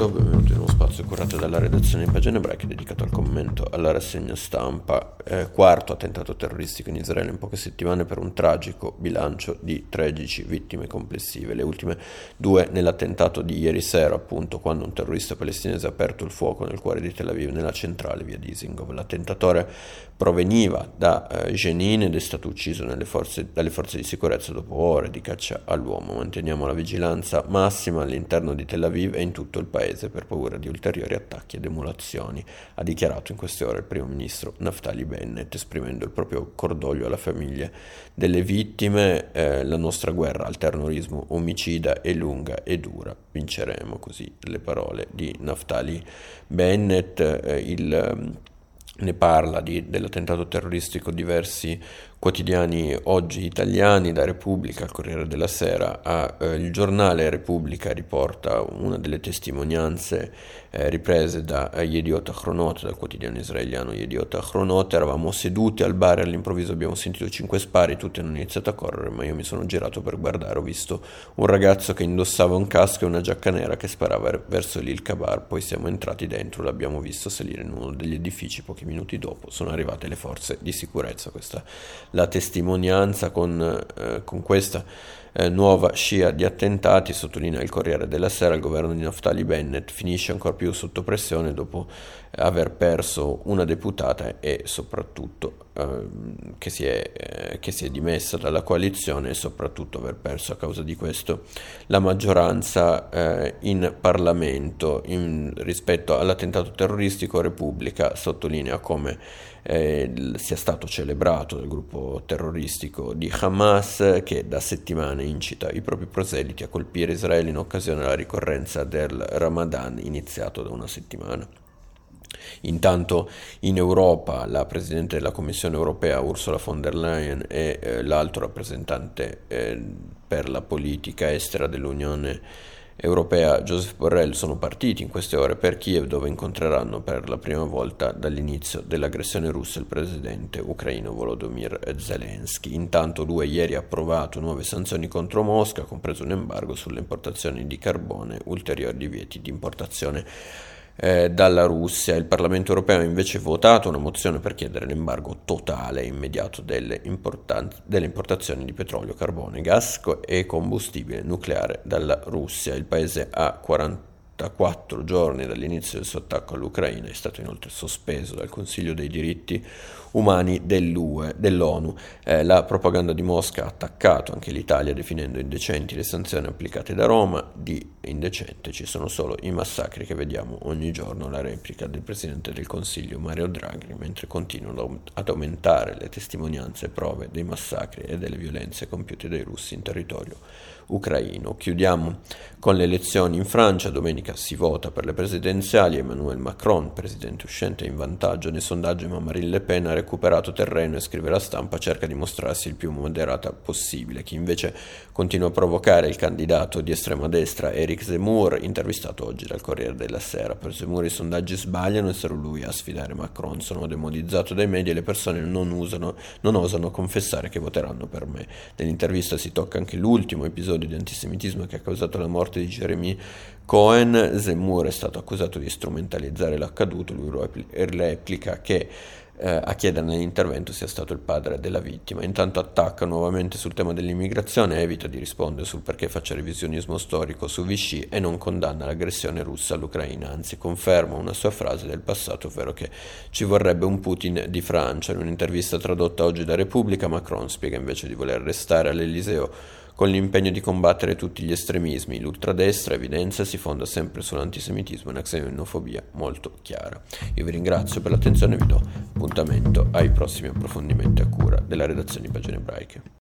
tutto, benvenuti in uno spazio curato dalla redazione di Pagine Break dedicato al commento alla rassegna stampa. Eh, quarto attentato terroristico in Israele in poche settimane per un tragico bilancio di 13 vittime complessive. Le ultime due nell'attentato di ieri sera, appunto, quando un terrorista palestinese ha aperto il fuoco nel cuore di Tel Aviv, nella centrale via Dizengoff. L'attentatore proveniva da eh, Jenin ed è stato ucciso forze, dalle forze di sicurezza dopo ore di caccia all'uomo. Manteniamo la vigilanza massima all'interno di Tel Aviv e in tutto il paese per paura di ulteriori attacchi ed emulazioni, ha dichiarato in queste ore il primo ministro Naftali Bennett, esprimendo il proprio cordoglio alla famiglia delle vittime. Eh, la nostra guerra al terrorismo omicida è lunga e dura, vinceremo così le parole di Naftali Bennett. Eh, il, ne parla di, dell'attentato terroristico diversi quotidiani oggi italiani, da Repubblica al Corriere della Sera a eh, Il Giornale Repubblica riporta una delle testimonianze eh, riprese da eh, Yediot Achronot, dal quotidiano israeliano Yediot Achronot, eravamo seduti al bar e all'improvviso abbiamo sentito cinque spari, tutti hanno iniziato a correre, ma io mi sono girato per guardare, ho visto un ragazzo che indossava un casco e una giacca nera che sparava verso l'Il Kabar, poi siamo entrati dentro, l'abbiamo visto salire in uno degli edifici, pochi minuti dopo sono arrivate le forze di sicurezza, questa la testimonianza con, eh, con questa eh, nuova scia di attentati, sottolinea il Corriere della Sera, il governo di Naftali Bennett finisce ancora più sotto pressione dopo aver perso una deputata e soprattutto eh, che, si è, eh, che, si è, dimessa dalla coalizione e soprattutto aver perso a causa di questo la maggioranza eh, in Parlamento. In, rispetto all'attentato terroristico Repubblica sottolinea come eh, sia stato celebrato dal gruppo terroristico di Hamas che da settimane incita i propri proseliti a colpire Israele in occasione della ricorrenza del Ramadan iniziato da una settimana. Intanto in Europa la Presidente della Commissione europea Ursula von der Leyen e eh, l'altro rappresentante eh, per la politica estera dell'Unione europea Joseph Borrell sono partiti in queste ore per Kiev dove incontreranno per la prima volta dall'inizio dell'aggressione russa il presidente ucraino Volodymyr Zelensky. Intanto lui ieri ha approvato nuove sanzioni contro Mosca, compreso un embargo sulle importazioni di carbone, ulteriori divieti di importazione eh, dalla Russia. Il Parlamento europeo ha invece votato una mozione per chiedere l'embargo totale e immediato delle, delle importazioni di petrolio, carbone, gas e combustibile nucleare dalla Russia. Il paese ha 40 44 giorni dall'inizio del suo attacco all'Ucraina, è stato inoltre sospeso dal Consiglio dei diritti umani dell'UE, dell'ONU. Eh, la propaganda di Mosca ha attaccato anche l'Italia definendo indecenti le sanzioni applicate da Roma, di indecente ci sono solo i massacri che vediamo ogni giorno, la replica del Presidente del Consiglio Mario Draghi, mentre continuano ad aumentare le testimonianze e prove dei massacri e delle violenze compiute dai russi in territorio ucraino. Chiudiamo con le elezioni in Francia, domenica si vota per le presidenziali, Emmanuel Macron, presidente uscente, è in vantaggio nei sondaggi, ma Marine Le Pen ha recuperato terreno e scrive la stampa, cerca di mostrarsi il più moderata possibile. Chi invece continua a provocare il candidato di estrema destra, Eric Zemmour, intervistato oggi dal Corriere della Sera. Per Zemmour i sondaggi sbagliano e sarò lui a sfidare Macron. Sono demodizzato dai media e le persone non, usano, non osano confessare che voteranno per me. Nell'intervista si tocca anche l'ultimo episodio di antisemitismo che ha causato la morte di Jeremy Cohen. Zemmour è stato accusato di strumentalizzare l'accaduto, lui replica che eh, a chiedere nell'intervento sia stato il padre della vittima. Intanto attacca nuovamente sul tema dell'immigrazione, evita di rispondere sul perché faccia revisionismo storico su Vichy e non condanna l'aggressione russa all'Ucraina, anzi conferma una sua frase del passato, ovvero che ci vorrebbe un Putin di Francia. In un'intervista tradotta oggi da Repubblica, Macron spiega invece di voler restare all'Eliseo con l'impegno di combattere tutti gli estremismi. L'ultradestra evidenzia si fonda sempre sull'antisemitismo e una xenofobia molto chiara. Io vi ringrazio per l'attenzione e vi do appuntamento ai prossimi approfondimenti a cura della redazione di Pagine Ebraiche.